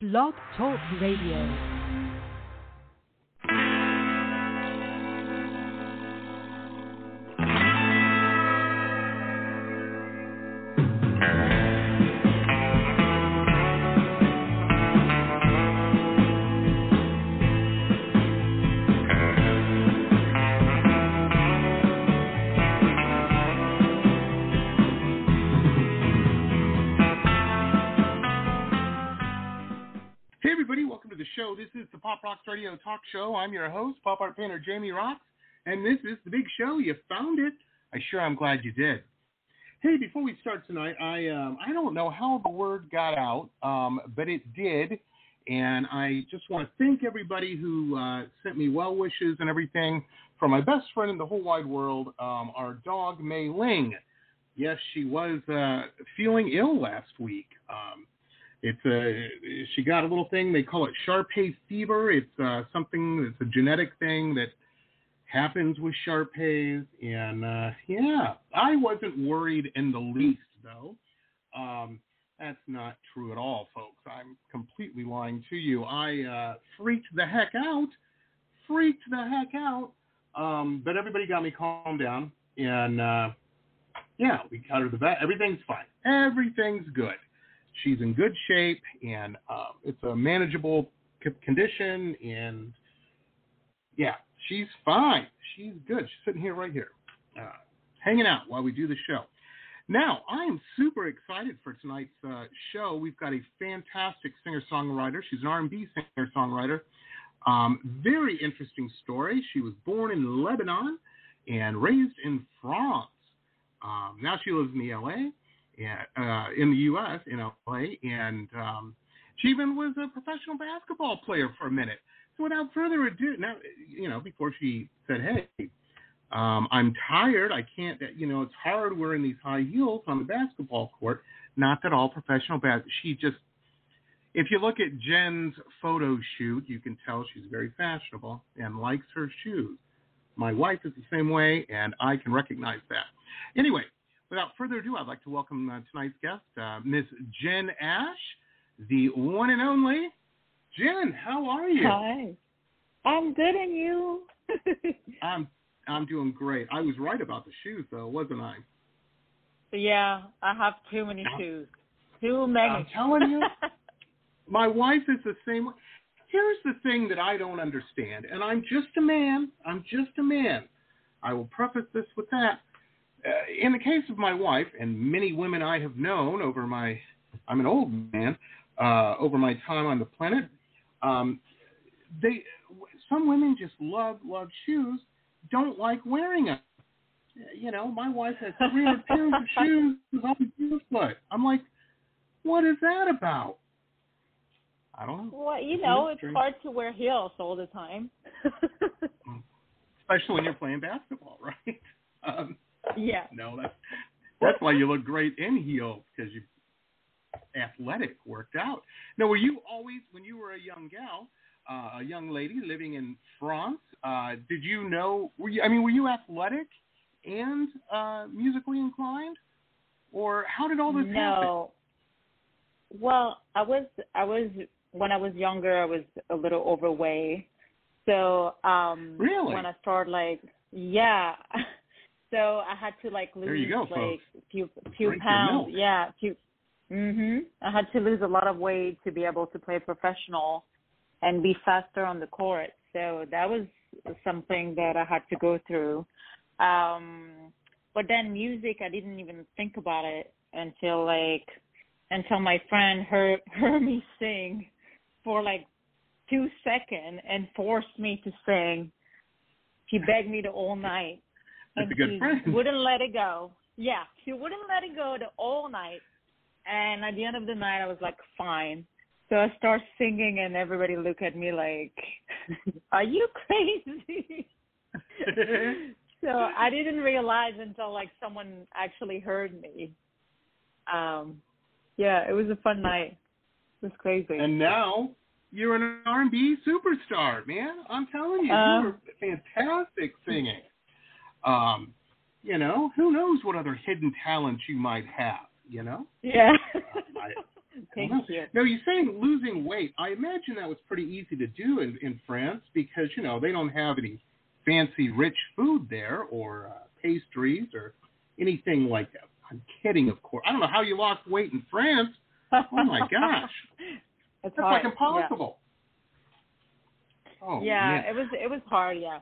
Blog Talk Radio. Show. This is the Pop Rocks Radio Talk Show. I'm your host, pop art painter Jamie Roxx, and this is the big show. You found it. I sure am glad you did. Hey, before we start tonight, I um, I don't know how the word got out, um, but it did, and I just want to thank everybody who uh, sent me well wishes and everything from my best friend in the whole wide world, um, our dog Mei Ling. Yes, she was uh, feeling ill last week. Um, it's a she got a little thing they call it Shar-Pei fever. It's uh, something it's a genetic thing that happens with Shar-Peis, and uh, yeah, I wasn't worried in the least though. Um, that's not true at all, folks. I'm completely lying to you. I uh, freaked the heck out, freaked the heck out. Um, but everybody got me calmed down, and uh, yeah, we got her the vet. Everything's fine. Everything's good she's in good shape and um, it's a manageable c- condition and yeah she's fine. She's good. She's sitting here right here uh, hanging out while we do the show. Now i am super excited for tonight's uh, show. We've got a fantastic singer songwriter she's an r&b singer songwriter um, very interesting story. She was born in lebanon and raised in france. Um, now she lives in the la uh, in the U.S. in LA, and um, she even was a professional basketball player for a minute. So without further ado, now you know before she said, "Hey, um, I'm tired. I can't. You know, it's hard wearing these high heels on the basketball court." Not that all professional bas. She just, if you look at Jen's photo shoot, you can tell she's very fashionable and likes her shoes. My wife is the same way, and I can recognize that. Anyway, without further ado, I'd like to welcome uh, tonight's guest, uh, Miss Jen Ash, the one and only. Jen, how are you? Hi. I'm good, and you? I'm I'm doing great. I was right about the shoes, though, wasn't I? yeah, I have too many shoes. Too many. I'm telling you, my wife is the same. Here's the thing that I don't understand, and I'm just a man. I'm just a man. I will preface this with that uh, in the case of my wife and many women I have known over my, I'm an old man, uh, over my time on the planet, um, they, some women just love love shoes, don't like wearing them. You know, my wife has 300 pairs of shoes on foot. I'm like, what is that about? I don't know. Well, you know, it's hard to wear heels all the time. Especially when you're playing basketball, right? Um, yeah. No, that's that's why you look great in heels because you athletic, worked out. Now, were you always when you were a young gal, uh, a young lady living in France? Uh, did you know? Were you? I mean, were you athletic and uh, musically inclined, or how did all this happen? no. Well, I was I was when I was younger, I was a little overweight. So um Really? when I started like yeah. So I had to like lose go, like folks. few few Drink pounds. Yeah, few. Mhm. I had to lose a lot of weight to be able to play professional and be faster on the court. So that was something that I had to go through. Um but then music I didn't even think about it until like until my friend heard heard me sing for like two seconds and forced me to sing. She begged me the all night and she friend. wouldn't let it go. Yeah, she wouldn't let it go the all night. And at the end of the night, I was like, fine. So I start singing, and everybody look at me like, "Are you crazy?" so I didn't realize until like someone actually heard me. Um, yeah, it was a fun night. It was crazy. and now you're an R&B superstar, man. I'm telling you, Um, you're fantastic singing. Um, you know, who knows what other hidden talents you might have? You know, yeah. I, Thank you. Now you're saying losing weight. I imagine that was pretty easy to do in, in France because you know they don't have any fancy rich food there or uh, pastries or anything like that. I'm kidding, of course. I don't know how you lost weight in France. Oh my gosh, it's that's hard. like impossible. Oh Yeah, man. yeah it was it was hard. Yeah.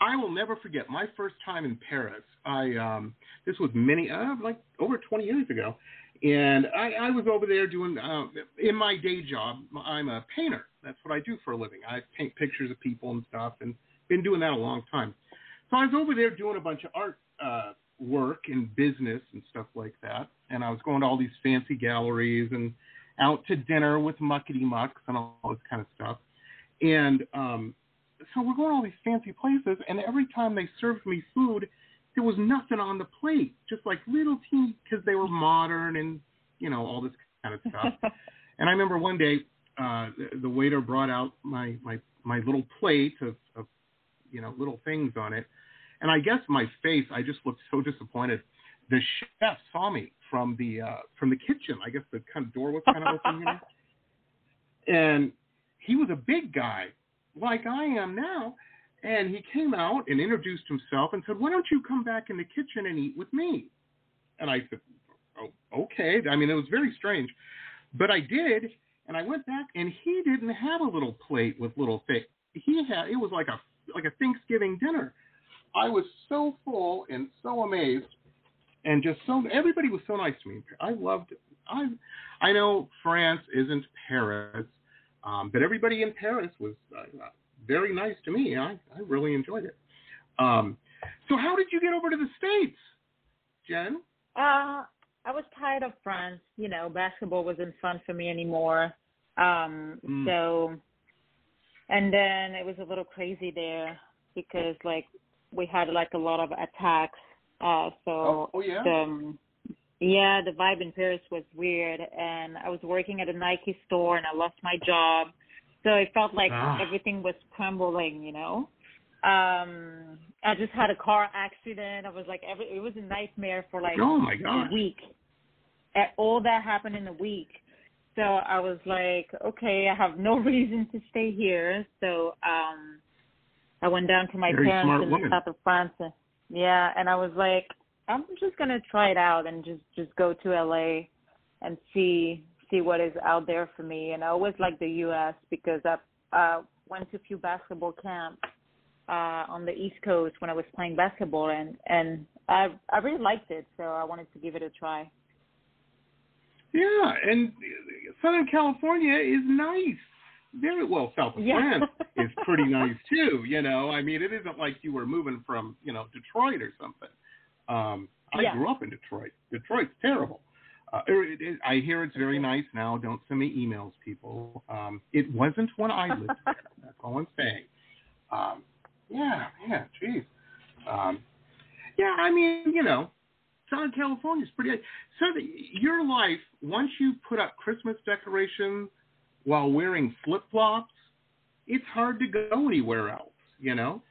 I will never forget my first time in Paris. I um this was many uh, like over 20 years ago, and I, I was over there doing uh, in my day job. I'm a painter. That's what I do for a living. I paint pictures of people and stuff, and been doing that a long time. So I was over there doing a bunch of art uh, work and business and stuff like that, and I was going to all these fancy galleries and out to dinner with muckety mucks and all this kind of stuff. And um, so we're going to all these fancy places, and every time they served me food, there was nothing on the plate, just like little teeny, because they were modern and you know all this kind of stuff. and I remember one day uh, the, the waiter brought out my my my little plate of, of you know little things on it, and I guess my face, I just looked so disappointed. The chef saw me from the uh, from the kitchen. I guess the kind of door was kind of open, you know. And he was a big guy, like I am now. And he came out and introduced himself and said, "Why don't you come back in the kitchen and eat with me?" And I said, "Oh, okay." I mean, it was very strange, but I did. And I went back, and he didn't have a little plate with little things. He had it was like a like a Thanksgiving dinner. I was so full and so amazed, and just so everybody was so nice to me. I loved. I I know France isn't Paris, um, but everybody in Paris was uh, very nice to me. I I really enjoyed it. Um, so how did you get over to the states, Jen? Uh, I was tired of France. You know, basketball wasn't fun for me anymore. Um, Mm. so, and then it was a little crazy there because like we had like a lot of attacks. Uh, so Oh, oh yeah. the, um, yeah, the vibe in Paris was weird, and I was working at a Nike store, and I lost my job, so it felt like Ah. everything was crumbling, you know. Um, I just had a car accident. I was like, every it was a nightmare for like oh my god a week. And all that happened in a week. So I was like, okay, I have no reason to stay here. So um I went down to my Very parents in the south of France. And, yeah, and I was like, I'm just gonna try it out and just just go to LA and see see what is out there for me. And I always like the US because I uh went to a few basketball camps uh on the East Coast when I was playing basketball and and I I really liked it, so I wanted to give it a try. Yeah, and Southern California is nice. Very well, south of Yeah. France is pretty nice too. You know, I mean, it isn't like you were moving from you know Detroit or something. Um, I Yeah. grew up in Detroit. Detroit's terrible. Uh, it, it, I hear it's very nice now. Don't send me emails, people. Um, it wasn't when I lived there. That's all I'm saying. Um, yeah, yeah, geez. Um, yeah, I mean, you know, Southern California's pretty. So the, your life, once you put up Christmas decorations while wearing flip flops, it's hard to go anywhere else. You know,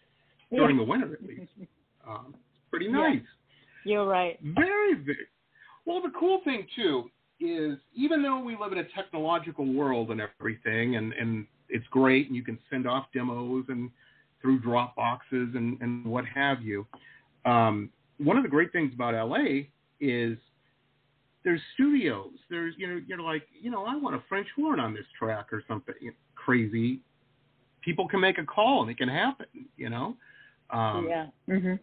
during the winter at least. Um, it's pretty Yeah. Nice. You're right. Very, very. Well, the cool thing too is even though we live in a technological world and everything, and and it's great, and you can send off demos and through Dropboxes and and what have you. Um, one of the great things about LA is there's studios. There's you know you're like you know I want a French horn on this track or something crazy. People can make a call and it can happen. You know. Um, yeah. Mhm.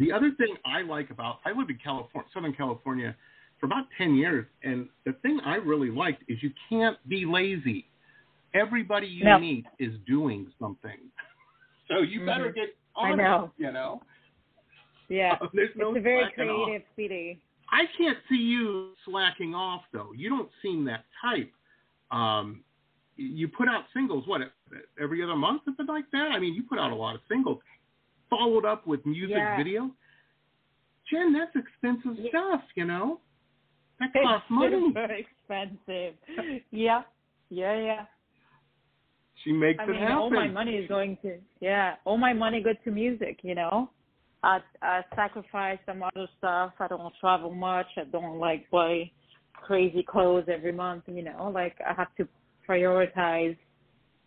The other thing I like about I lived in California, Southern California, for about ten years, and the thing I really liked is you can't be lazy. Everybody you No. meet is doing something, so you better Mhm. get I know. it. You know, Yeah. there's no it's a very slacking off. creative city. I can't see you slacking off though. You don't seem that type. Um, you put out singles what every other month, something like that. I mean, you put out a lot of singles, followed up with music Yeah. video. Jen, that's expensive Yeah. stuff. You know, that costs money. very expensive. Yeah. Yeah, yeah. She makes I it mean, happen. all my money is going to yeah, all my money goes to music. You know, I I sacrifice some other stuff. I don't travel much. I don't like buy crazy clothes every month. You know, like I have to prioritize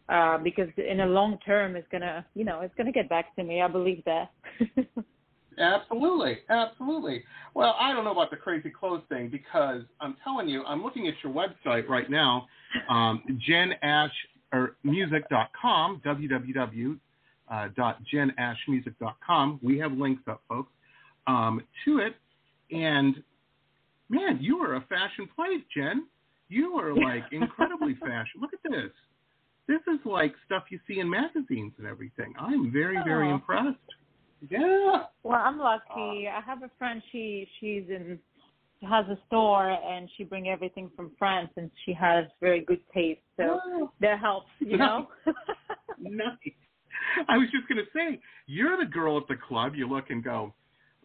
uh, because in the long term, it's gonna, you know, it's gonna get back to me. I believe that. absolutely, absolutely. Well, I don't know about the crazy clothes thing because I'm telling you, I'm looking at your website right now, um, Jen Ash or music.com, www uh, jenashmusic.com. We have links up, folks, um, to it. And man, you are a fashion plate, Jen. You are like incredibly fashion. Look at this. This is like stuff you see in magazines and everything. I'm very, very Oh. impressed. Yeah. well, I'm lucky. I have a friend. She she's in she has a store and she bring everything from France and she has very good taste. So Wow. that helps, you know. nice. I was just gonna say, you're the girl at the club. You look and go,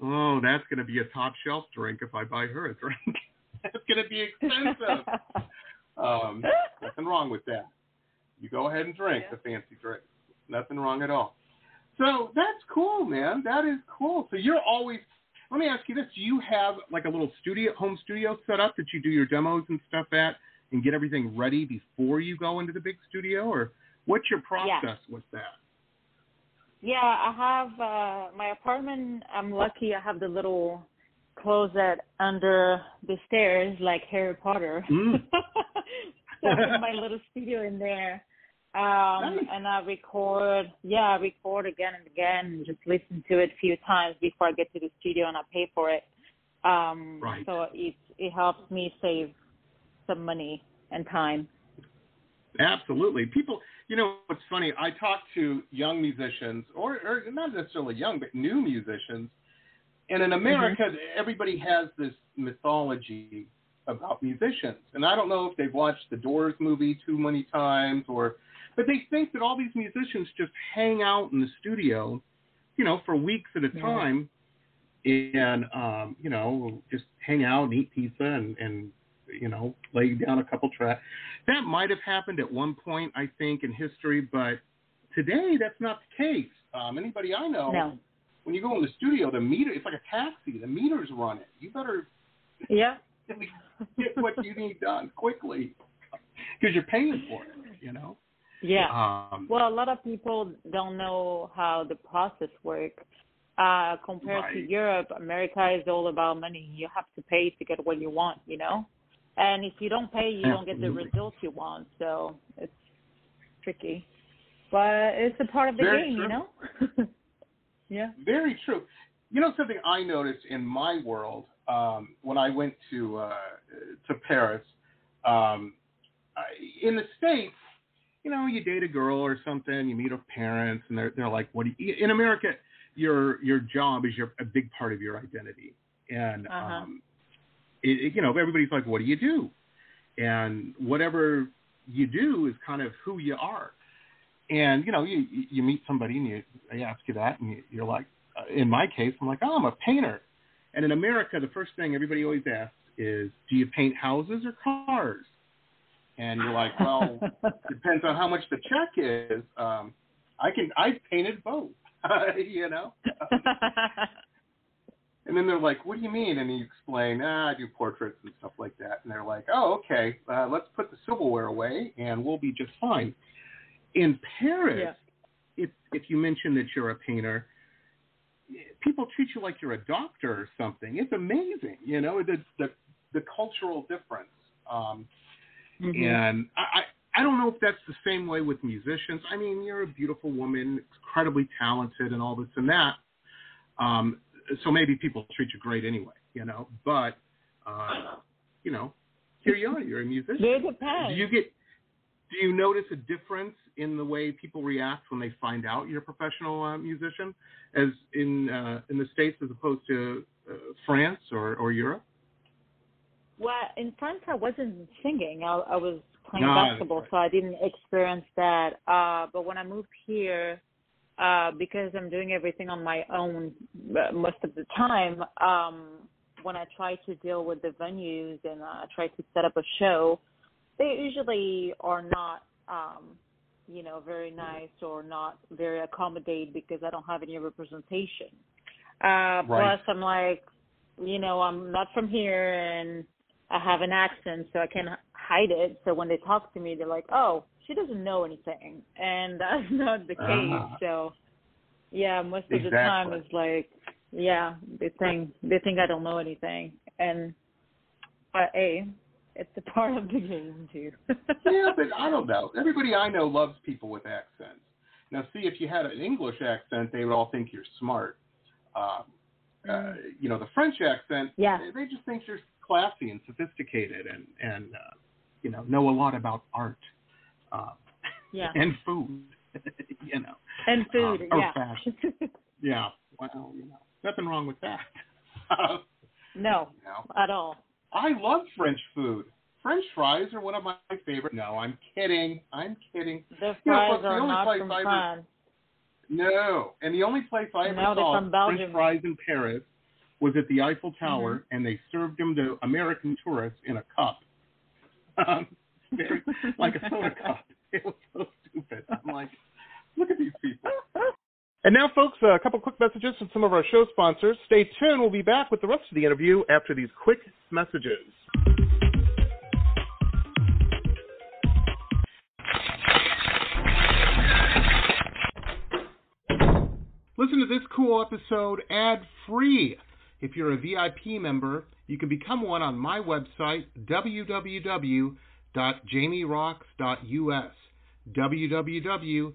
"Oh, that's gonna be a top shelf drink if I buy her a drink. that's gonna be expensive." um, nothing wrong with that. You go ahead and drink Yeah. the fancy drink. Nothing wrong at all. So that's cool, man. That is cool. So you're always. Let me ask you this: Do you have like a little studio, home studio set up that you do your demos and stuff at, and get everything ready before you go into the big studio, or what's your process with that? Yeah, I have uh my apartment. I'm lucky. I have the little closet under the stairs, like Harry Potter. Mm. so I put my little studio in there, um, Nice. and I record. Yeah, I record again and again, and just listen to it a few times before I get to the studio, and I pay for it. Um, Right. So it it helps me save some money and time. Absolutely. People, you know, what's funny, I talk to young musicians, or, or not necessarily young, but new musicians. And in America, everybody has this mythology about musicians. And I don't know if they've watched the Doors movie too many times or, but they think that all these musicians just hang out in the studio, you know, for weeks at a Yeah. time and, um, you know, just hang out and eat pizza and, and, you know, lay down a couple tracks. That might have happened at one point, I think, in history, but today that's not the case. Um, anybody I know, No. when you go in the studio, the meter, it's like a taxi. The meters run it. You better Yeah. get what you need done quickly because you're paying for it, you know? Yeah. Um, Well, a lot of people don't know how the process works. Uh, compared to Europe, America is all about money. You have to pay to get what you want, you know? And if you don't pay, you don't get the results you want. So it's tricky. But it's a part of the Very game, true. you know? yeah. Very true. You know something I noticed in my world um, when I went to uh, to Paris. Um, I, in the states, you know, you date a girl or something, you meet her parents, and they're they're like, "What do you?" In America, your your job is your a big part of your identity, and Uh-huh. um, it, it- you know, everybody's like, "What do you do?" And whatever you do is kind of who you are. And you know, you you meet somebody and you they ask you that, and you, you're like, uh, in my case, I'm like, oh, I'm a painter. And in America, the first thing everybody always asks is, do you paint houses or cars? And you're like, well, depends on how much the check is. Um, I can I've painted both, you know. And then they're like, "What do you mean?" And you explain, "Ah, I do portraits and stuff like that." And they're like, "Oh, okay. Uh, let's put the silverware away, and we'll be just fine." In Paris, Yeah. if if you mention that you're a painter, people treat you like you're a doctor or something. It's amazing, you know, the the the cultural difference. Um, Mhm. and I, I I don't know if that's the same way with musicians. I mean, you're a beautiful woman, incredibly talented, and all this and that. Um, so maybe people treat you great anyway, you know. But uh, you know, here you are. You're a musician. It depends. Do you get? Do you notice a difference in the way people react when they find out you're a professional uh, musician, as in uh, in the states as opposed to uh, France or, or Europe? Well, in France, I wasn't singing. I, I was playing No, basketball, right. so I didn't experience that. Uh, but when I moved here, uh, because I'm doing everything on my own uh, most of the time, um, when I try to deal with the venues and uh, try to set up a show, they usually are not, um, you know, very nice or not very accommodating because I don't have any representation. Uh, Right. Plus, I'm like, you know, I'm not from here and I have an accent, so I can't hide it. So when they talk to me, they're like, "Oh, she doesn't know anything," and that's not the case. Ah. So, yeah, most of Exactly. the time it's like, yeah, they think they think I don't know anything, and but a, it's a part of the game too. yeah, but I don't know. Everybody I know loves people with accents. Now, see, if you had an English accent, they would all think you're smart. Um, uh, you know, the French accent, Yeah. they, they just think you're classy and sophisticated and and uh, you know know a lot about art uh, yeah, and food. you know, and food. or yeah. fashion. yeah. Well, you know, nothing wrong with that. no, you know. at all. I love French food. French fries are one of my favorite. No, I'm kidding. I'm kidding. The You know, fries folks, the are only not place from I ever- France. No, and the only place I ever No, saw French fries in Paris was at the Eiffel Tower, Mm-hmm. and they served them to American tourists in a cup, um, very, like a soda cup. It was so stupid. I'm like, look at these people. And now, folks, a couple quick messages from some of our show sponsors. Stay tuned. We'll be back with the rest of the interview after these quick messages. Listen to this cool episode ad free. If you're a VIP member, you can become one on my website, www.jamieroxx.us. www.jamieroxx.us.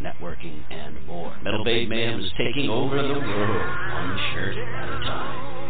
networking, and more. Metal Babe Mayhem is taking over the world, one shirt at a time.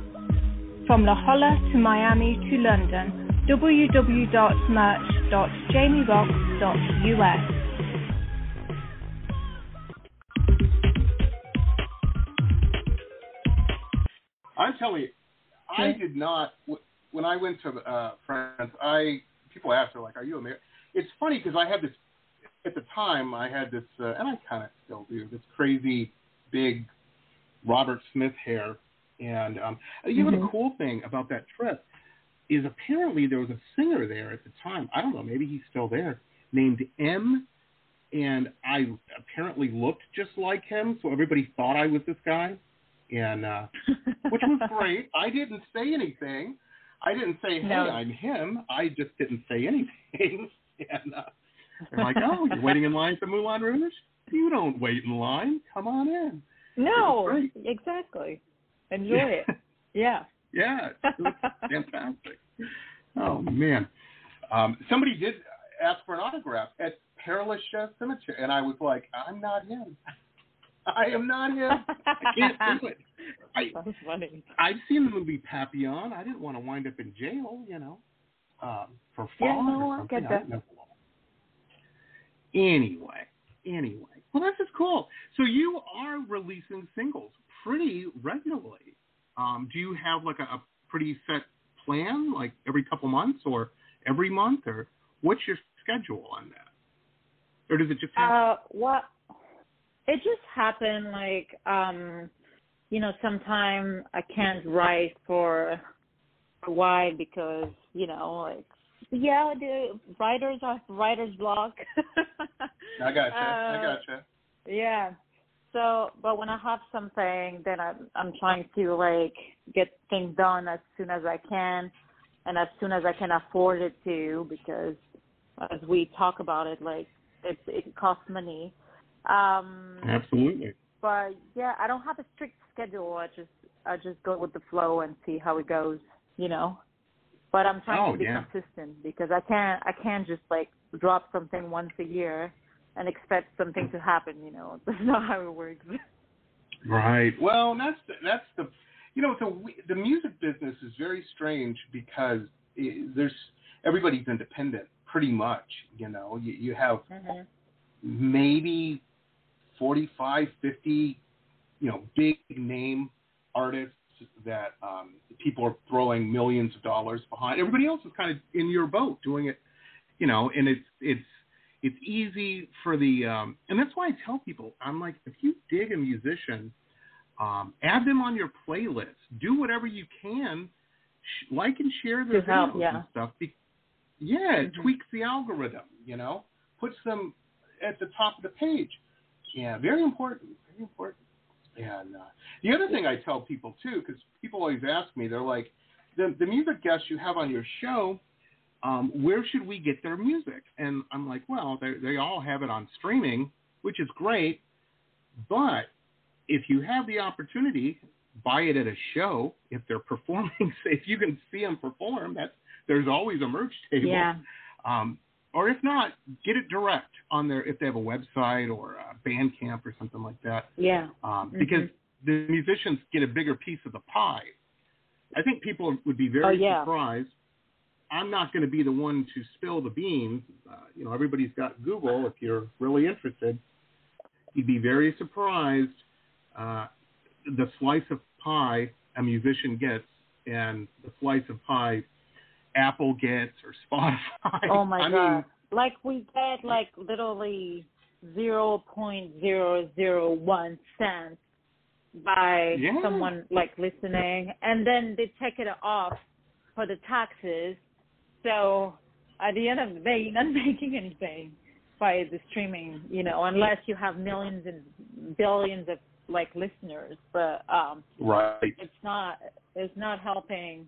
from La Jolla to Miami to London. www.merch.jamieroxx.us I'm telling you, I did not. When I went to uh, France, I people asked me like, "Are you American?" It's funny because I had this at the time. I had this, uh, and I kind of still do this crazy big Robert Smith hair. And um, you know Mm-hmm. the cool thing about that trip is apparently there was a singer there at the time. I don't know, maybe he's still there, named M. And I apparently looked just like him, so everybody thought I was this guy. And uh, which was great. I didn't say anything. I didn't say, "Hey, No. I'm him." I just didn't say anything. and uh, they're like, "Oh, you're waiting in line for Moulin Rouge? You don't wait in line. Come on in." No, exactly. Enjoy it. Yeah. yeah, it fantastic. Oh man, um, somebody did ask for an autograph at Perilous uh, Cemetery, and I was like, "I'm not him. I am not him. I can't do it." I, That's funny. I've seen the movie Papillon. I didn't want to wind up in jail, you know, um, for fraud Yeah, no, or I something. get that. Anyway, anyway, well, this is cool. So you are releasing singles pretty regularly. Um, do you have like a, a pretty set plan, like every couple months or every month, or what's your schedule on that? Or does it just happen? Uh, what? It just happened like, um, you know, sometime I can't write for a while because, you know, like, yeah, the writers are writer's block. I gotcha. I uh, gotcha. Yeah. So, but when I have something, then I'm I'm trying to like get things done as soon as I can, and as soon as I can afford it to, because as we talk about it, like it it costs money. Um, Absolutely. but yeah, I don't have a strict schedule. I just I just go with the flow and see how it goes, you know. But I'm trying Oh, to be yeah. consistent because I can't I can't just like drop something once a year and expect something to happen, you know. That's not how it works. Right. Well, that's the, that's the you know we- the music business is very strange because it, there's everybody's independent pretty much. You know, you, you have Mhm. maybe 45, 50, you know, big name artists that um, people are throwing millions of dollars behind. Everybody else is kind of in your boat doing it, you know, and it's it's it's easy for the um, and that's why I tell people I'm like if you dig a musician, um, add them on your playlist, do whatever you can, sh- like and share their help, videos yeah. and stuff. Be- yeah, it Mhm. tweaks the algorithm, you know, puts them at the top of the page. Yeah, very important, very important. And uh, the other thing I tell people too, because people always ask me, they're like, the the music guests you have on your show, um, where should we get their music? And I'm like, well, they they all have it on streaming, which is great, but if you have the opportunity, buy it at a show. If they're performing, say if you can see them perform, that's there's always a merch table. Yeah. Um, or if not, get it direct on their if they have a website or a Bandcamp or something like that. Yeah. Um, Mhm. Because the musicians get a bigger piece of the pie. I think people would be very Oh, yeah. surprised. I'm not going to be the one to spill the beans. Uh, you know, everybody's got Google. If you're really interested, you'd be very surprised uh, the slice of pie a musician gets and the slice of pie Apple gets or Spotify. Oh my I god. Mean, like we get like literally zero point zero zero one cents by Yeah. someone like listening and then they take it off for the taxes. So at the end of the day you're not making anything by the streaming, you know, unless you have millions and billions of like listeners. But um right. it's not it's not helping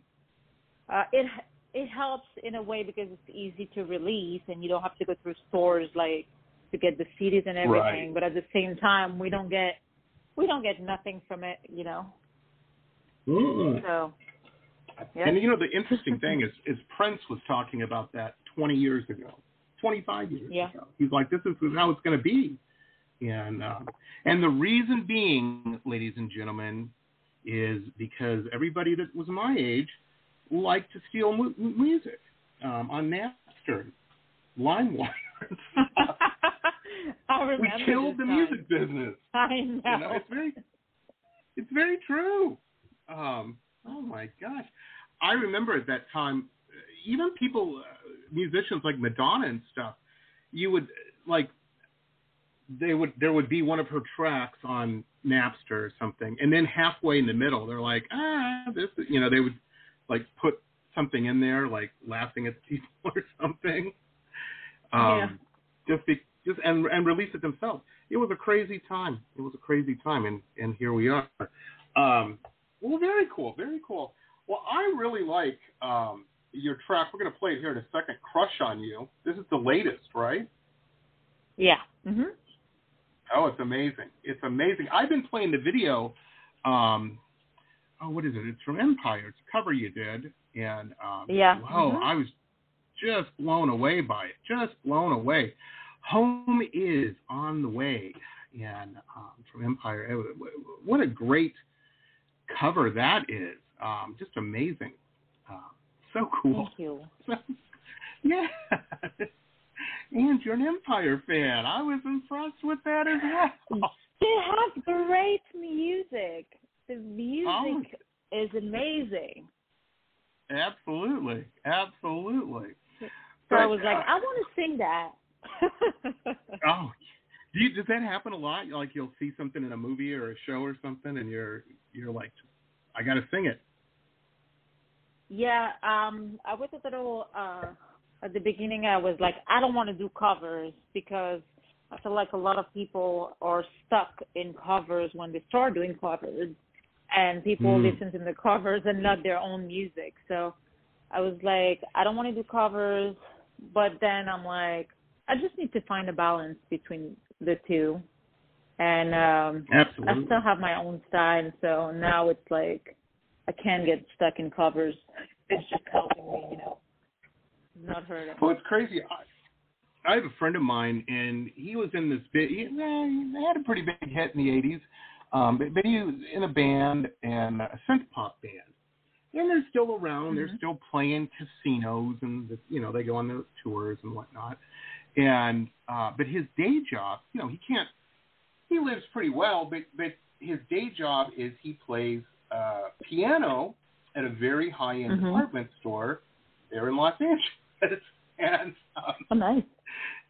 uh it it helps in a way because it's easy to release and you don't have to go through stores like to get the CDs and everything Right. but at the same time we don't get we don't get nothing from it you know Mm. so And you know the interesting thing is is Prince was talking about that 20 years ago, 25 years Yeah. ago. He's like, this is how it's going to be. And um, and the reason being, ladies and gentlemen, is because everybody that was my age liked to steal mu- music um, on Napster, LimeWire. We killed the time. music business. I know. You know, it's very, it's very true. Um, oh my gosh, I remember at that time, even people, uh, musicians like Madonna and stuff, you would like, they would there would be one of her tracks on Napster or something, and then halfway in the middle, they're like, ah, this, is, you know, they would like put something in there, like laughing at people or something. Um, Just be, just and and release it themselves it was a crazy time. It was a crazy time, and and here we are. Um, well, very cool, very cool. Well, I really like um, your track. We're going to play it here in a second. Crush on you. This is the latest, right? Yeah. Mhm. Oh, it's amazing. It's amazing. I've been playing the video. Um, oh, what is it? It's from Empire. It's a cover you did, and um, Yeah. Wow, Mhm. I was just blown away by it. Just blown away. Home is on the way, and um, from Empire. What a great cover that is. Um, just amazing. Uh, so cool. Thank you. yeah. And you're an Empire fan. I was impressed with that as well. They have great music. The music Oh. is amazing. Absolutely, absolutely. So I But, was like, uh, I want to sing that. Oh, do you, does that happen a lot? Like you'll see something in a movie or a show or something, and you're you're like, I got to sing it. Yeah, um, I was a little uh at the beginning. I was like, I don't want to do covers because I feel like a lot of people are stuck in covers when they start doing covers, and people Mm. listen to the covers and not their own music. So I was like, I don't want to do covers, but then I'm like, I just need to find a balance between the two. And um I still have my own style, so now it's like I can't get stuck in covers. It's just helping me, you know, not hurt. Well, it's crazy. I, I have a friend of mine, and he was in this big. He, he had a pretty big hit in the '80s, um, but, but he was in a band and a synth pop band. And they're still around. They're Mhm. still playing casinos, and you know they go on those tours and whatnot. And uh, but his day job, you know, he can't. He lives pretty well, but but his day job is he plays uh, piano at a very high end Mhm. department store there in Los Angeles, and um, Oh, nice.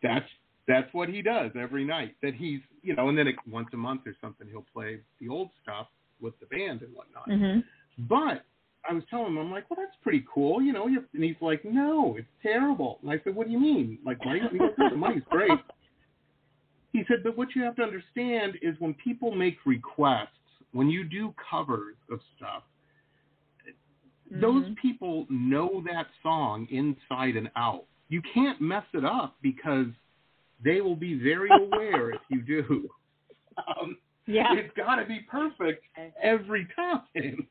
that's that's what he does every night. That he's you know, and then it, once a month or something he'll play the old stuff with the band and whatnot. Mhm. But I was telling him, I'm like, well, that's pretty cool, you know. You're, and he's like, no, it's terrible. And I said, what do you mean? Like money? He goes, "No, the money's great. He said, but what you have to understand is when people make requests, when you do covers of stuff, those Mhm. people know that song inside and out. You can't mess it up because they will be very aware if you do. Um, Yeah. It's got to be perfect every time.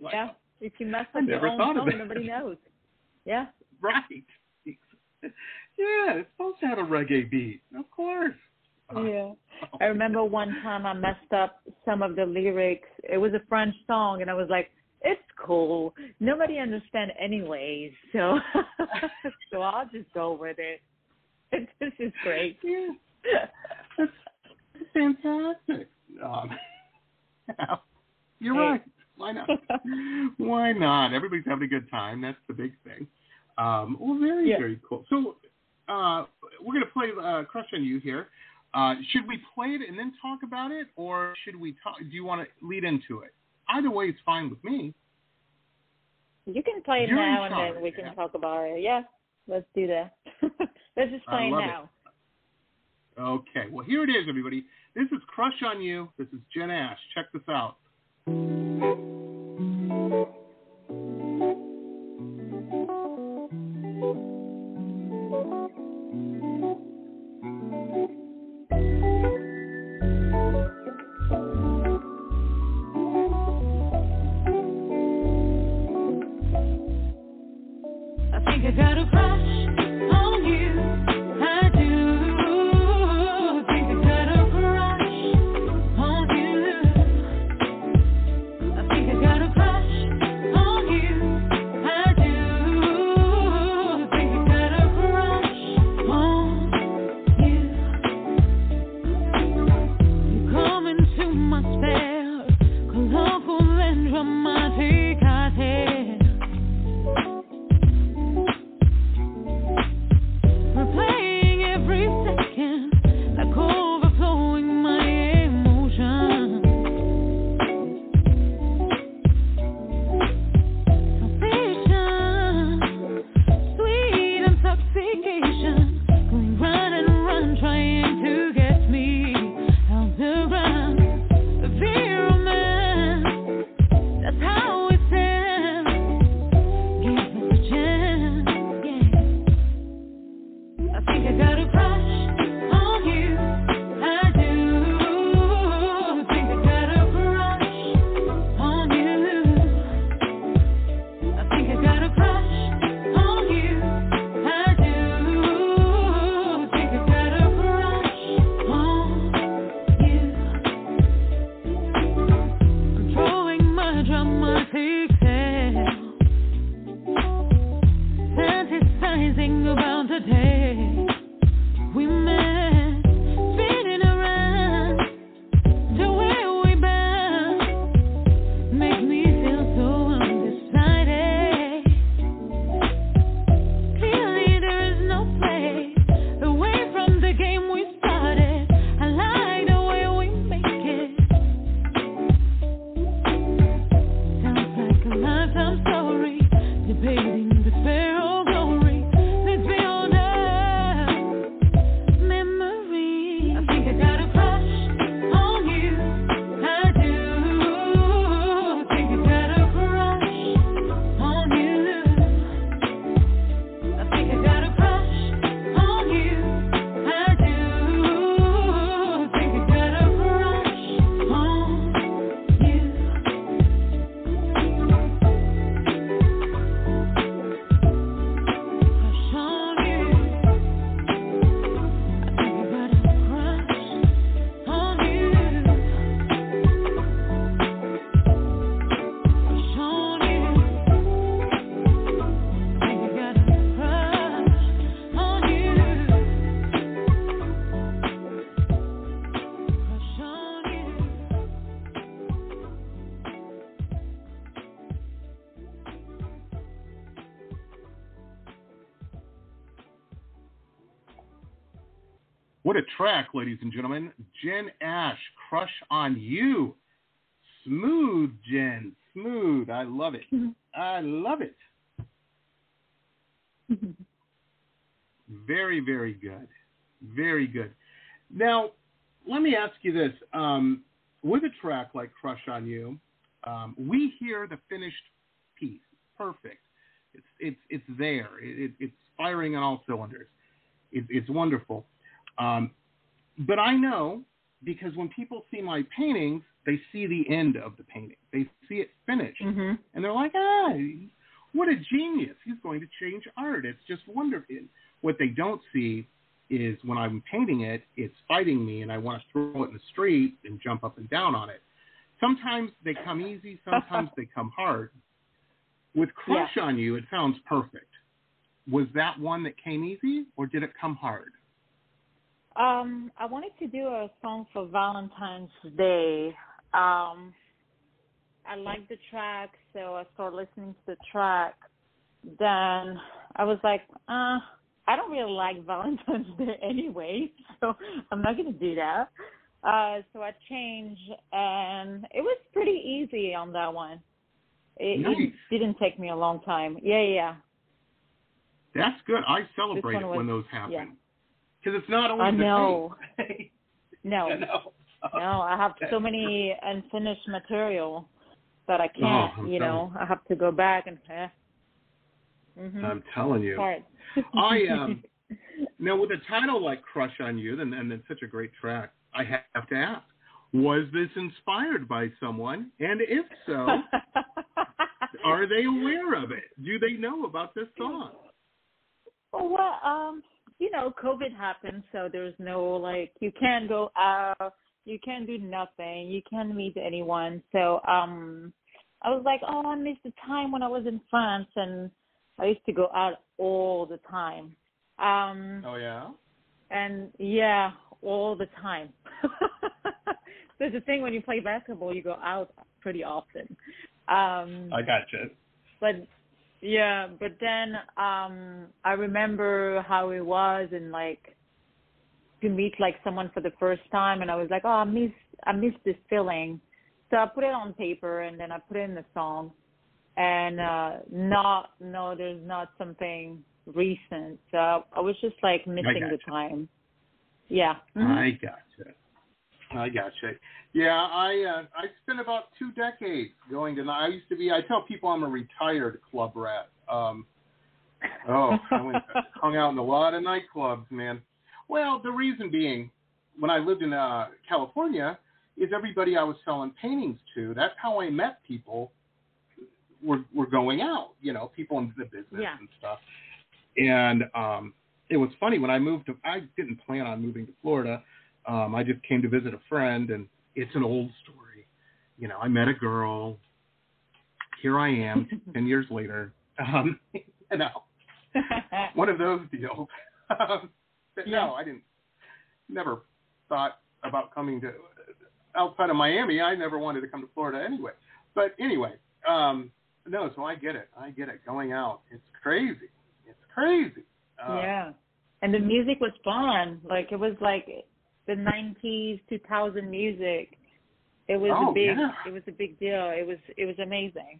Like, Yeah. If you mess up your own song, nobody knows. Yeah. Right. Yeah, it's supposed to have a reggae beat. Of course. Yeah. I remember one time I messed up some of the lyrics. It was a French song, and I was like, "It's cool. Nobody understand anyways, so so I'll just go with it. This is great." Yeah, that's fantastic. Um, you're Hey. right. Why not? Why not? Everybody's having a good time. That's the big thing. Um, well, very, Yeah. very cool. So uh, we're going to play uh, Crush on You here. Uh, should we play it and then talk about it, or should we talk? Do you want to lead into it? Either way it's fine with me. You can play it You're now, and charge, then we can yeah. talk about it. Yeah, let's do that. let's just play it love it. now. Okay, well, here it is, everybody. This is Crush on You. This is Jen Ash. Check this out. Track, ladies and gentlemen. Jen Ash, Crush on You. Smooth, Jen. Smooth. I love it. I love it. very, very good. Very good. Now, let me ask you this. Um, with a track like Crush on You, um, we hear the finished piece. Perfect. It's it's it's there. It, it's firing on all cylinders. It, it's wonderful. Um, but I know because when people see my paintings, they see the end of the painting. They see it finished, Mhm. and they're like, "Ah, what a genius! He's going to change art. It's just wonderful." What they don't see is when I'm painting it, it's fighting me, and I want to throw it in the street and jump up and down on it. Sometimes they come easy, sometimes they come hard. With Crush on You, it sounds perfect. Was that one that came easy, or did it come hard? Um, I wanted to do a song for Valentine's Day. Um, I liked the track, so I started listening to the track. Then I was like, uh, I don't really like Valentine's Day anyway, so I'm not gonna do that. Uh, so I changed, and it was pretty easy on that one. It, Nice. it didn't take me a long time. Yeah, yeah. That's good. I celebrate it was- when those yeah. Because it's not always I the know. No, I know. no, I have so many unfinished material that I Oh, can't. I'm you know, I have to go back and. Eh. Mm-hmm. I'm telling you. Hard. I um now with a title like Crush on You, and and it's such a great track, I have to ask, was this inspired by someone? And if so, are they aware of it? Do they know about this song? well, um, you know, COVID happened, so there's no like you can't go out, you can't do nothing, you can't meet anyone. So um, I was like, oh, I miss the time when I was in France, and I used to go out all the time. Um, Oh yeah. and yeah, all the time. There's a thing when you play basketball, you go out pretty often. Um, I gotcha. but yeah, but then um I remember how it was and like to meet like someone for the first time and I was like, Oh, I miss I miss this feeling. So I put it on paper and then I put it in the song. And uh not no, there's not something recent. So I was just like missing the time. Yeah. Mhm. I gotcha. I gotcha. Yeah, I uh, I spent about two decades going to. I used to be. I tell people I'm a retired club rat. Um, oh, I went, hung out in a lot of nightclubs, man. Well, the reason being, when I lived in uh, California, is everybody I was selling paintings to. That's how I met people. Were were going out, you know, people in the business Yeah. and stuff. And um, it was funny when I moved to. I didn't plan on moving to Florida. Um, I just came to visit a friend, and it's an old story. You know, I met a girl. Here I am, ten years later. Um, you know, one of those deals. Um, but Yeah. no, I didn't. Never thought about coming to outside of Miami. I never wanted to come to Florida anyway. But anyway, um, no. So I get it. I get it. Going out, it's crazy. It's crazy. Uh, yeah. And the music was fun. Like it was like the nineties, two thousand music. It was Oh, a big yeah. it was a big deal. It was it was amazing.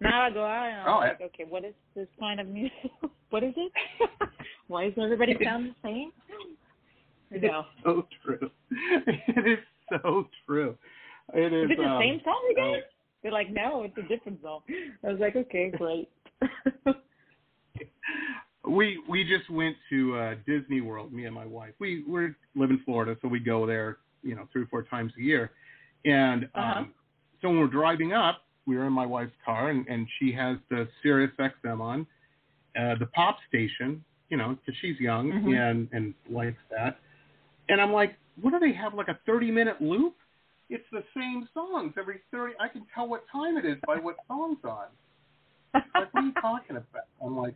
Now I go out and I'm Oh, like, okay, what is this kind of music? what is it? Why does everybody sound the same? No. It's so true. It is so true. It is. Is it the um, same song again? oh, They're like, no, it's a different song. I was like, okay, great. We we just went to uh, Disney World. Me and my wife. We we live in Florida, so we go there, you know, three or four times a year. And Uh-huh. um, so when we're driving up, we were in my wife's car, and, and she has the Sirius XM on, uh, the pop station, you know, because she's young Mhm. and and likes that. And I'm like, what do they have? Like a 30 minute loop? It's the same songs every 30. I can tell what time it is by what song's on. Like, what are you talking about? I'm like,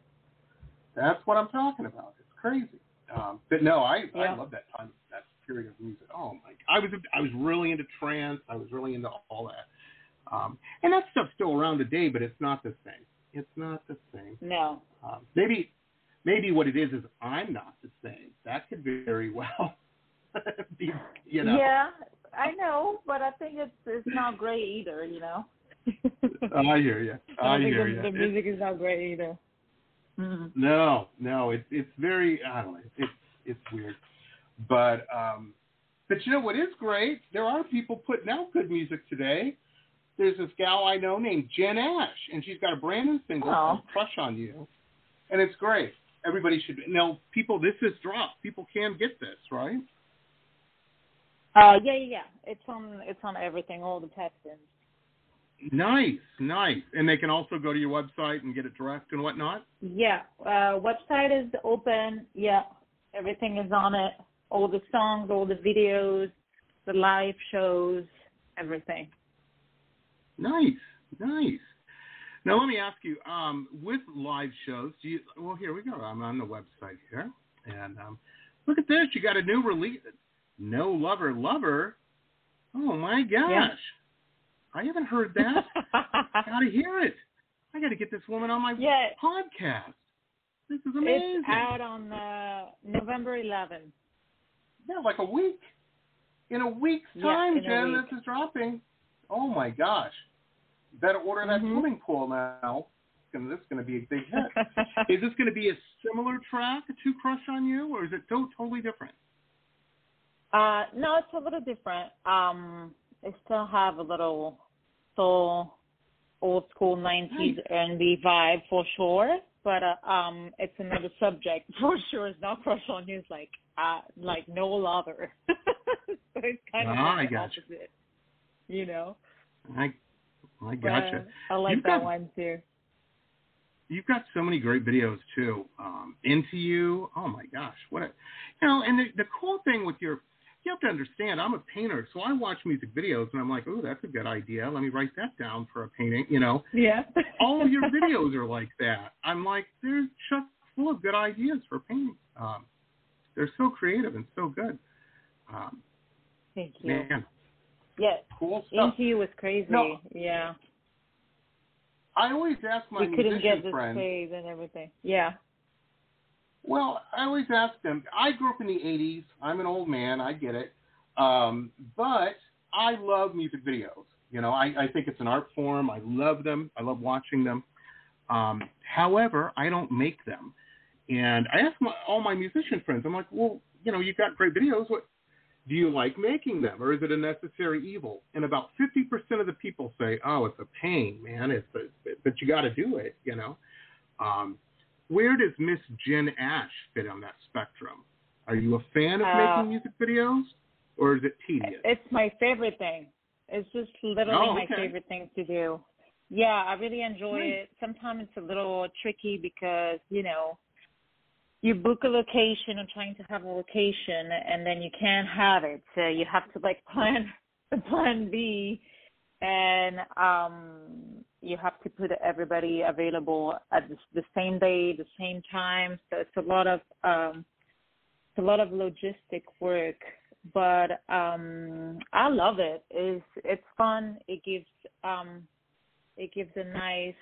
that's what I'm talking about. It's crazy. Um, but no, I Yeah. I love that time, that period of music. Oh my! I was I was really into trance. I was really into all that. Um, and that stuff's still around today, but it's not the same. It's not the same. no. Um, maybe maybe what it is is I'm not the same. That could very well. Be. You know. Yeah, I know, but I think it's it's not great either. You know. I hear you. I, think hear you. the music is not great either. Mm-hmm. No, no, it's it's very I don't know. It's it's weird, but um, but you know what is great? There are people putting out good music today. There's this gal I know named Jen Ash, and she's got a brand new single Oh. called "Crush on You," and it's great. Everybody should now. People, this is dropped. People can get this, right? Uh, yeah, yeah, yeah. It's on it's on everything, all the platforms. Nice, nice. And they can also go to your website and get it direct and whatnot. Yeah, uh, website is open. Yeah, everything is on it. All the songs, all the videos, the live shows, everything. Nice, nice. Now let me ask you, um, with live shows, do you? Well, here we go. I'm on the website here, and um, look at this. You got a new release. No lover, lover. Oh my gosh! Yeah. I haven't heard that. I gotta hear it. I gotta get this woman on my Yeah, podcast. This is amazing. it's out on uh, November 11th. Yeah, like a week. In a week's time, a Jen, week. this is dropping. Oh my gosh. Better order that Mhm. swimming pool now. And this is going to be a big hit. is this going to be a similar track to Crush on You, or is it to- totally different? Uh, no, it's a little different. Um, I still have a little soul, old school '90s R&B vibe for sure, but uh, um, it's another subject for sure. It's not crush on you. It's like uh, like no lover. so it's kind of Ah, like I the gotcha. opposite, you know. I, I But gotcha. I like You've that got- one too. You've got so many great videos too. Um, Into You. Oh my gosh, what a you know. And the, the cool thing with your, you have to understand. I'm a painter, so I watch music videos and I'm like, oh, that's a good idea. Let me write that down for a painting. You know, Yeah. all of your videos are like that. I'm like, they're chock full of good ideas for painting. Um, they're so creative and so good. Um, Thank you. man, Yeah. cool stuff. Into you was crazy. No. Yeah. I always ask my we couldn't musician get the friends. and everything. Yeah. Well, I always ask them. I grew up in the '80s. I'm an old man. I get it. Um, but I love music videos. You know, I, I think it's an art form. I love them. I love watching them. Um, however, I don't make them. And I ask my, all my musician friends. I'm like, well, you know, you've got great videos. What do you like making them, or is it a necessary evil? And about 50% of the people say, oh, it's a pain, man. It's a, but you got to do it. You know. Um, where does Miss Jen Ash fit on that spectrum? Are you a fan of Uh, making music videos, or is it tedious? It's my favorite thing. It's just literally Oh, my favorite thing to do. Yeah, I really enjoy Nice. it. Sometimes it's a little tricky because, you know, you book a location or trying to have a location and then you can't have it. So you have to like plan the plan B and um you have to put everybody available at the, same day, the same time. So it's a lot of um it's a lot of logistic work but um I love it. It's it's fun. It gives um it gives a nice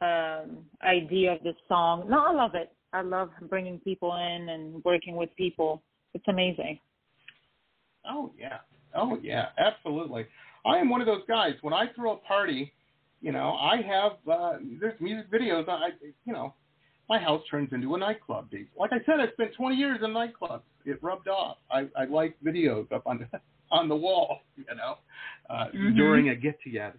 um idea of the song. No, I love it. I love bringing people in and working with people. It's amazing. Oh yeah, oh yeah, absolutely. I am one of those guys. When I throw a party, you know, I have uh, there's music videos. I, you know, my house turns into a nightclub. Dude. Like I said, I spent 20 years in nightclubs. It rubbed off. I, I like videos up on the, on the wall, you know, uh, Mhm. during a get together.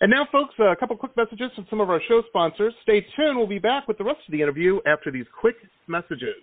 And now, folks, a couple quick messages from some of our show sponsors. Stay tuned. We'll be back with the rest of the interview after these quick messages.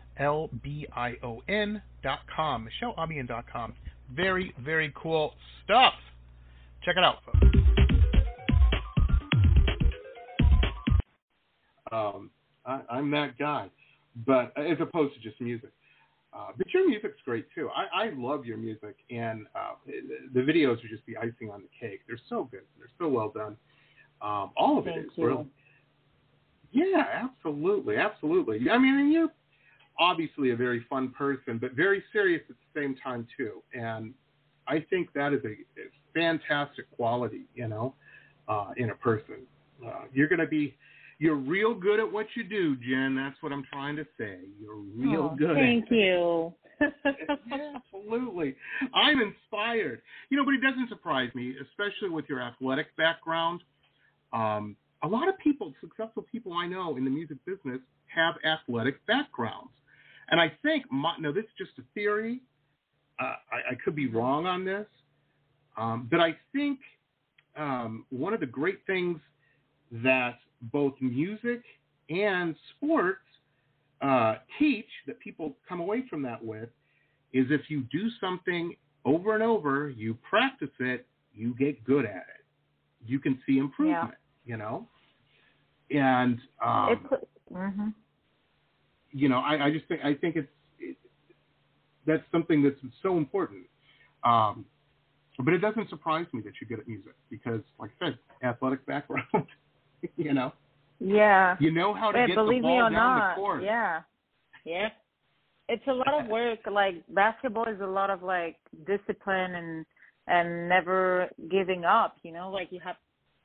L B I O dot com. Very, very cool stuff. Check it out, folks. Um, I, I'm that guy, but as opposed to just music. Uh, but your music's great too. I, I love your music, and uh, the, the videos are just the icing on the cake. They're so good. They're so well done. Um, all of Thank it is you. really. Yeah, absolutely, absolutely. I mean, and you're obviously a very fun person, but very serious at the same time too. And I think that is a, a fantastic quality, you know, uh, in a person. Uh, you're going to be you're real good at what you do, Jen. That's what I'm trying to say. You're real Oh, good. Thank you. Absolutely. I'm inspired. You know, but it doesn't surprise me, especially with your athletic background. Um, a lot of people, successful people I know in the music business, have athletic backgrounds. And I think, my, now this is just a theory. Uh, I, I could be wrong on this. Um, but I think um, one of the great things that both music and sports uh, teach that people come away from that with is if you do something over and over, you practice it, you get good at it. You can see improvement, you know? And, um, it put, hmm you know, I, I just think, I think it's, it, that's something that's so important. Um, but it doesn't surprise me that you're good at music because, like I said, athletic background, you know, Yeah. you know how to But get the believe ball me or down not, the court. yeah, yeah. It's a lot of work. Like basketball is a lot of like discipline and and never giving up. You know, like you have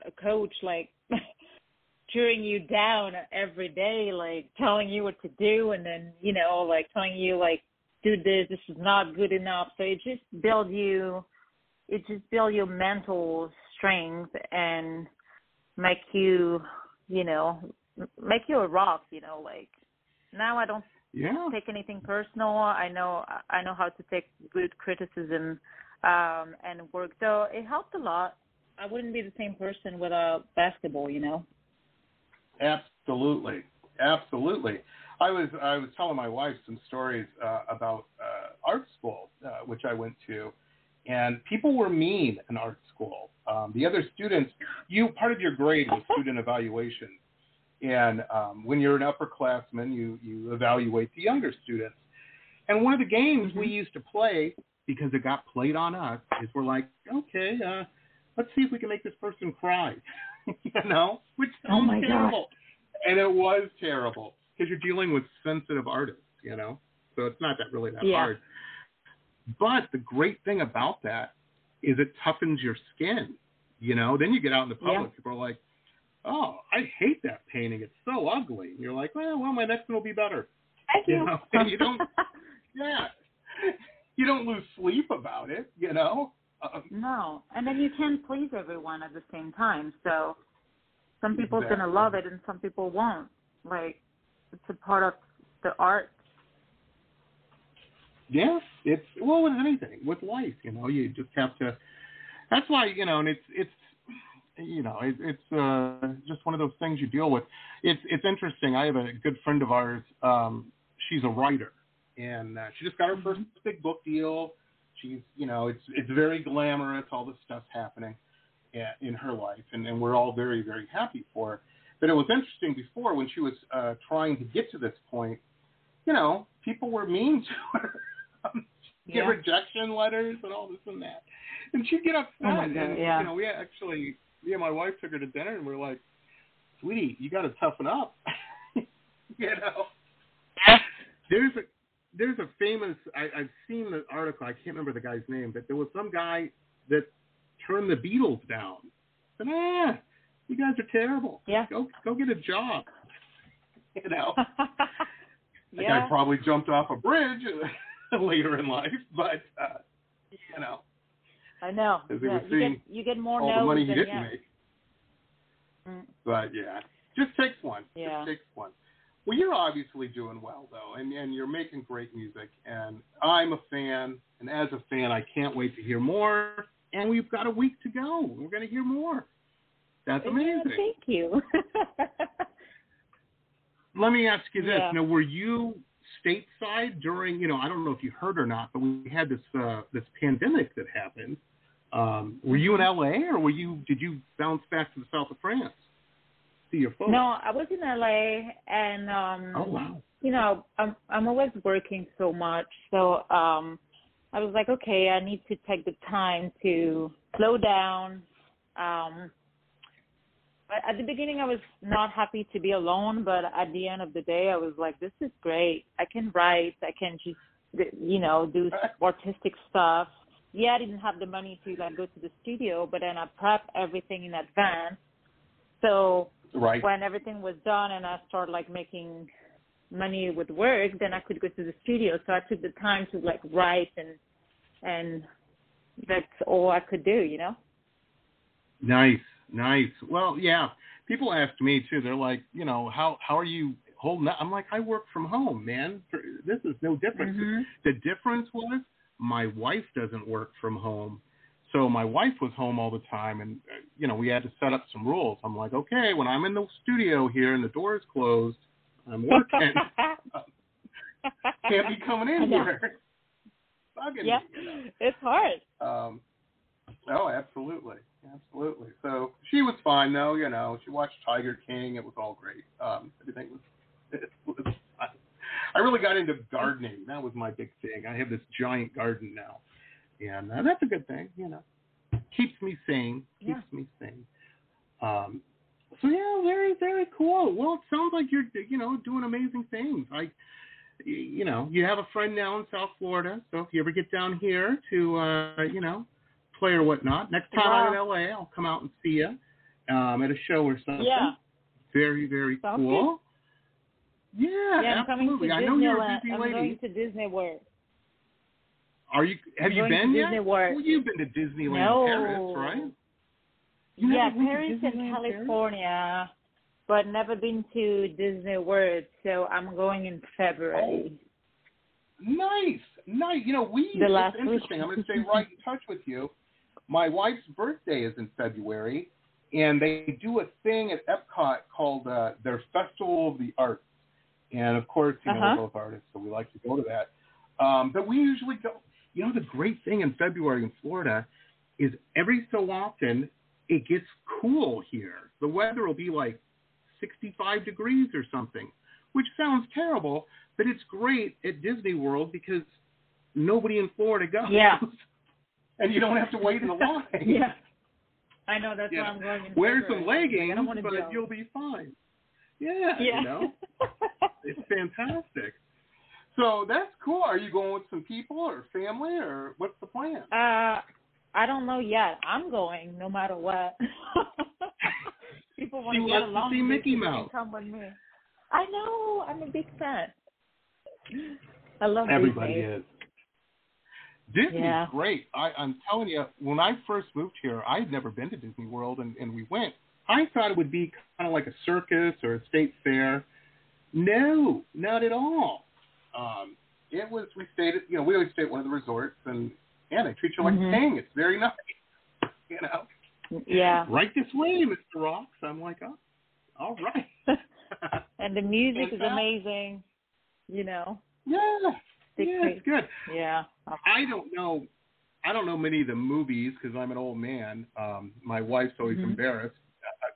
a coach like cheering you down every day, like telling you what to do, and then you know, like telling you like do this. This is not good enough. So it just build you. It just build your mental strength and make you, you know, make you a rock. You know, like now I don't Yeah. take anything personal. I know I know how to take good criticism um and work. So it helped a lot. I wouldn't be the same person without basketball, you know. Absolutely, absolutely. I was I was telling my wife some stories uh, about uh, art school, uh, which I went to, and people were mean in art school. Um, the other students, you part of your grade was student evaluation, And um, when you're an upperclassman, you you evaluate the younger students. And one of the games Mm-hmm. we used to play because it got played on us is we're like, okay, uh, let's see if we can make this person cry. you know, which Oh sounds my terrible. And it was terrible because you're dealing with sensitive artists, you know. So it's not that really that Yeah. hard. But the great thing about that is it toughens your skin. You know, then you get out in the public, Yeah. people are like, "Oh, I hate that painting. It's so ugly." And you're like, "Well, well, my next one will be better." Thank You you. know, you don't- Yeah, you don't lose sleep about it. You know. Um, no, and then you can't please everyone at the same time. So some people's Exactly. gonna love it, and some people won't. Like it's a part of the art. Yeah, it's well with anything with life, you know, you just have to. That's why you know, and it's it's you know, it, it's uh, just one of those things you deal with. It's it's interesting. I have a good friend of ours. Um, she's a writer, and uh, she just got her first big book deal. She's you know, it's it's very glamorous. All this stuff's happening in, her life, and, and we're all very very happy for her. But it was interesting before when she was uh, trying to get to this point. You know, people were mean to her. She'd get Yeah. rejection letters and all this and that, and she'd get upset. Oh God, and yeah. you know, we actually, me and my wife took her to dinner, and we are like, "Sweetie, you got to toughen up." you know, there's a there's a famous. I, I've seen the article. I can't remember the guy's name, but there was some guy that turned the Beatles down. Said, "Ah, you guys are terrible. Yeah. Go go get a job." You know. The yeah. guy probably jumped off a bridge later in life, but uh, you know, I know. As Yeah, you get you get more all the money he didn't yes. make. Mm. But yeah, just takes one. Yeah. Just takes one. Well, you're obviously doing well though, and and you're making great music, and I'm a fan, and as a fan, I can't wait to hear more. And we've got a week to go. We're going to hear more. That's Yeah, amazing. thank you. Let me ask you this. Yeah. Now, were you stateside during, you know, I don't know if you heard or not, but we had this uh, this pandemic that happened. Um, were you in LA or were you did you bounce back to the south of France? See your folks? no, I was in LA, and um, Oh wow. you know, I'm I'm always working so much, so um, I was like, okay, I need to take the time to slow down. Um, but at the beginning, I was not happy to be alone, but at the end of the day, I was like, this is great. I can write. I can just, you know, do artistic stuff. Yeah, I didn't have the money to like go to the studio, but then I prep everything in advance. So Right. when everything was done and I started like making money with work, then I could go to the studio. So I took the time to like write and and that's all I could do, you know. Nice, nice. Well, yeah. People ask me too. They're like, you know, how how are you holding up? I'm like, I work from home, man. This is no different. Mhm. The difference was my wife doesn't work from home. So my wife was home all the time, and uh, you know we had to set up some rules. I'm like, okay, when I'm in the studio here and the door is closed, I'm working. Can't be coming in here. Bugging yeah, me, it's hard. Um, oh, absolutely, absolutely. So she was fine, though. You know, she watched Tiger King. It was all great. Um, everything was. It was fine. I really got into gardening. That was my big thing. I have this giant garden now, and uh, that's a good thing. You know, keeps me sane. Keeps Yeah. me sane. Um, so yeah, very very cool. Well, it sounds like you're you know doing amazing things. I you know, you have a friend now in South Florida, so if you ever get down here to, uh, you know, play or whatnot, next time I'm in LA, I'll come out and see you um, at a show or something. Yeah. Very, very Sounds cool. Yeah, Yeah, I'm coming absolutely. to I know you're a busy I'm lady. going to Disney World. Are you? Have you been to yet? Disney World. Well, you've been to Disneyland No. Paris, right? You yeah, haven't been to Paris and Disneyland Paris? California, but never been to Disney World. So I'm going in February. Nice, nice. You know, we. The last it's interesting. I'm going to stay right in touch with you. My wife's birthday is in February, and they do a thing at Epcot called uh, their Festival of the Arts. And of course, you know, Uh-huh. we're both artists, so we like to go to that. Um, but we usually go. You know, the great thing in February in Florida is every so often it gets cool here. The weather will be like 65 degrees or something, which sounds terrible, but it's great at Disney World because nobody in Florida goes. Yeah. and you don't have to wait in the line. yeah. I know that's Yeah. why I'm going. In Wear February. some leggings, I don't want to but go. you'll be fine. Yeah, Yeah. you know, it's fantastic. So that's cool. Are you going with some people or family, or what's the plan? Uh, I don't know yet. I'm going no matter what. People want She to get to along see Mickey Mouse. Come with me. I know. I'm a big fan. I love Everybody Disney. is. Disney's Yeah. great. I, I'm telling you, when I first moved here, I had never been to Disney World, and, and we went. I thought it would be kind of like a circus or a state fair. No, not at all. Um, it was. We stayed at, you know, we always stay at one of the resorts, and yeah, they treat you like Mhm. a king. It's very nice. You know, Yeah. right this way, Mr. Roxx. I'm like, oh, all right. and the music is amazing. You know. yeah, yeah, it's good. Yeah. I don't know. I don't know many of the movies because I'm an old man. Um, my wife's always Mhm. embarrassed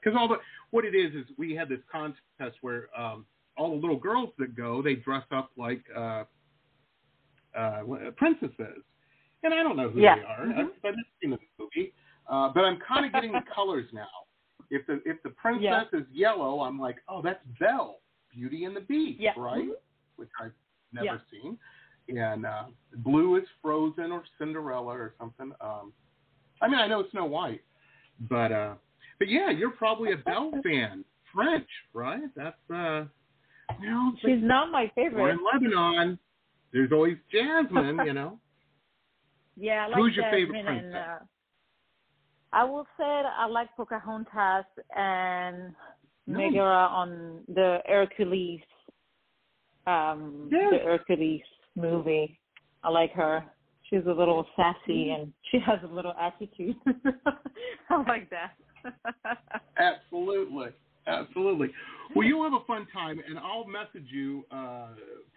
because all the what it is is we had this contest where um, all the little girls that go they dress up like uh, uh, princesses, and I don't know who Yeah. they are. Mhm. I've, I've never seen the movie, uh, but I'm kind of getting the colors now. If the if the princess is yellow, I'm like, oh, that's Belle, Beauty and the Beast, Yeah. right? Mhm. Which I've never Yeah. seen. And uh, blue is Frozen or Cinderella or something. Um, I mean, I know Snow White, but uh, but yeah, you're probably a Belle fan. French, right? That's uh, you know, it's like She's not my we're favorite. in Lebanon. There's always Jasmine, you know. Yeah, I like Who's your Jasmine favorite and, princess? uh, I will say I like Pocahontas and Nice. Megara on the Hercules, um, Yes. the Hercules movie. I like her. She's a little sassy Mm-hmm. and she has a little attitude. I like that. Absolutely. Absolutely. Well, you'll have a fun time, and I'll message you uh,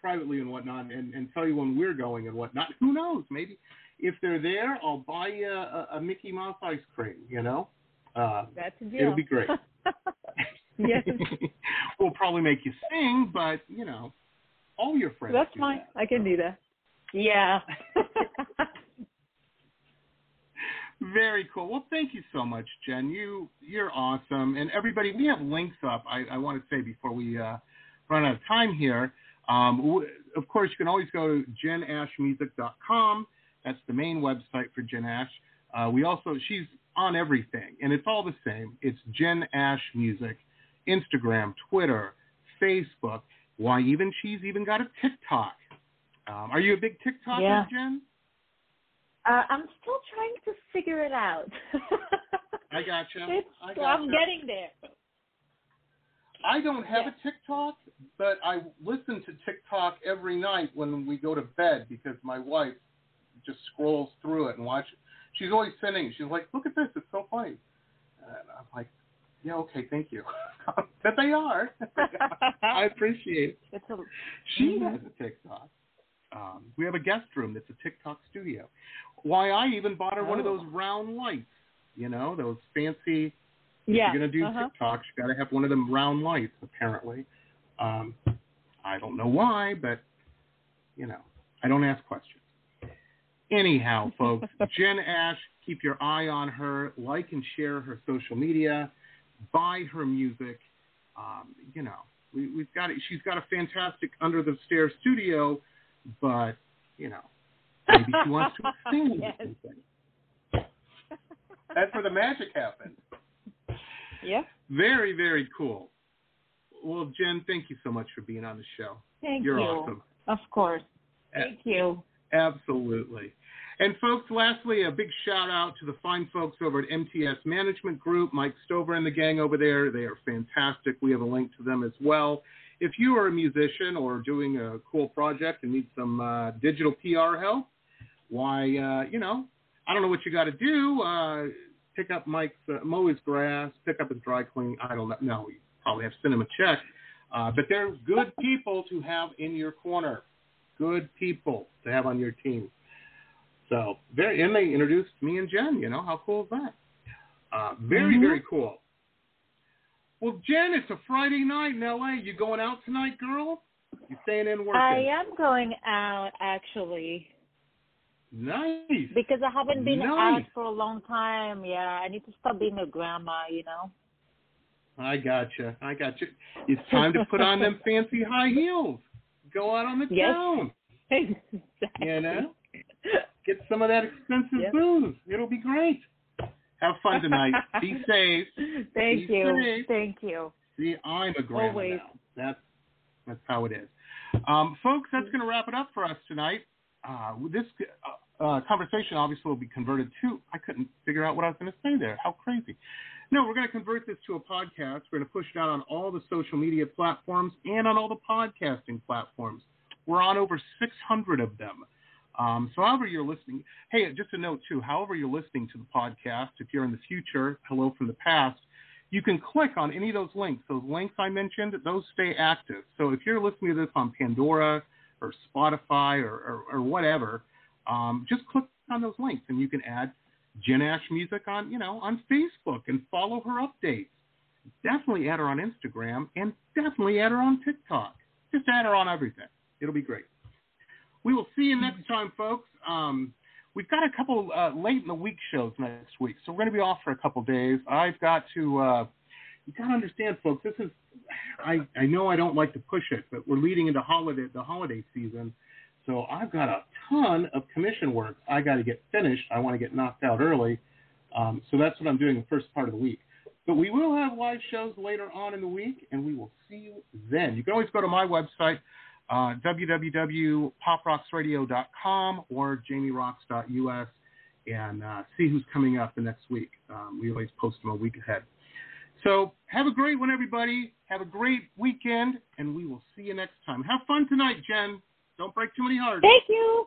privately and whatnot, and, and tell you when we're going and whatnot. Who knows? Maybe if they're there, I'll buy you a, a Mickey Mouse ice cream. You know, uh, That's a deal. it'll be great. yes, we'll probably make you sing, but you know, all your friends. that's do fine. that. I can do that. Yeah. Very cool. Well, thank you so much, Jen. You you're awesome, and everybody. We have links up. I, I want to say before we uh, run out of time here. Um, of course, you can always go to jenashmusic.com. That's the main website for Jen Ash. Uh, we also she's on everything, and it's all the same. It's Jen Ash Music, Instagram, Twitter, Facebook. Why even she's even got a TikTok. Um, are you a big TikToker, Yeah. Jen? Uh, I'm still trying to figure it out. I gotcha. It's, I gotcha. I'm getting there. I don't have Yeah. a TikTok, but I listen to TikTok every night when we go to bed because my wife just scrolls through it and watch. She's always sending. She's like, "Look at this! It's so funny." And I'm like, "Yeah, okay, thank you." but they are. I appreciate it. It's a, She Mhm. has a TikTok. Um, we have a guest room that's a TikTok studio. Why I even bought her one of Oh. those round lights. You know, those fancy yeah. if you're gonna do uh-huh. TikToks, you gotta have one of them round lights. Apparently, um, I don't know why, but you know, I don't ask questions. Anyhow, folks, Jen Ash, keep your eye on her. Like and share her social media. Buy her music. Um, you know, we, we've got it. She's got a fantastic under the stairs studio, but you know, maybe she wants to sing Yes. something. That's where the magic happens. Yeah. Very, very cool. Well, Jen, thank you so much for being on the show. Thank You're you. awesome. Of course. A- Thank you. Absolutely. And folks, lastly, a big shout out to the fine folks over at MTS Management Group, Mike Stover and the gang over there. They are fantastic. We have a link to them as well. If you are a musician or doing a cool project and need some uh, digital PR help, why, uh, you know, I don't know what you got to do. Uh, pick up Mike's, uh, mow his grass, pick up his dry cleaning. I don't know. No, you probably have to send him a check. Uh, but they're good people to have in your corner. Good people to have on your team. So very, and they introduced me and Jen. You know how cool is that? Uh, very, Mhm. very cool. Well, Jen, it's a Friday night in LA. You going out tonight, girl? You staying in working? I am going out actually. Nice. Because I haven't been nice. out for a long time. Yeah, I need to stop being a grandma, you know. I gotcha. I gotcha. It's time to put on them fancy high heels. Go out on the yes. town. Exactly. You know? Get some of that expensive Yep. booze. It'll be great. Have fun tonight. be safe. Thank Be you. safe. Thank you. See, I'm a grandma Always. now. That's that's how it is. Um, folks, that's going to wrap it up for us tonight. Uh, this uh, uh, conversation obviously will be converted to. I couldn't figure out what I was going to say there. How crazy! No, we're going to convert this to a podcast. We're going to push it out on all the social media platforms and on all the podcasting platforms. We're on over 600 of them. Um, so, however you're listening, hey, just a note too. However you're listening to the podcast, if you're in the future, hello from the past, you can click on any of those links. Those links I mentioned, those stay active. So if you're listening to this on Pandora or Spotify or, or, or whatever, um, just click on those links and you can add Jen Ash Music on, you know, on Facebook and follow her updates. Definitely add her on Instagram and definitely add her on TikTok. Just add her on everything. It'll be great. We will see you next time, folks. Um, we've got a couple uh, late in the week shows next week, so we're going to be off for a couple days. I've got to. Uh, you got to understand, folks. This is. I I know I don't like to push it, but we're leading into holiday the holiday season, so I've got a ton of commission work I got to get finished. I want to get knocked out early, um, so that's what I'm doing the first part of the week. But we will have live shows later on in the week, and we will see you then. You can always go to my website, uh, www.poprocksradio.com or jamieroxx.us and uh, see who's coming up the next week. Um, we always post them a week ahead. So have a great one, everybody. Have a great weekend, and we will see you next time. Have fun tonight, Jen. Don't break too many hearts. Thank you.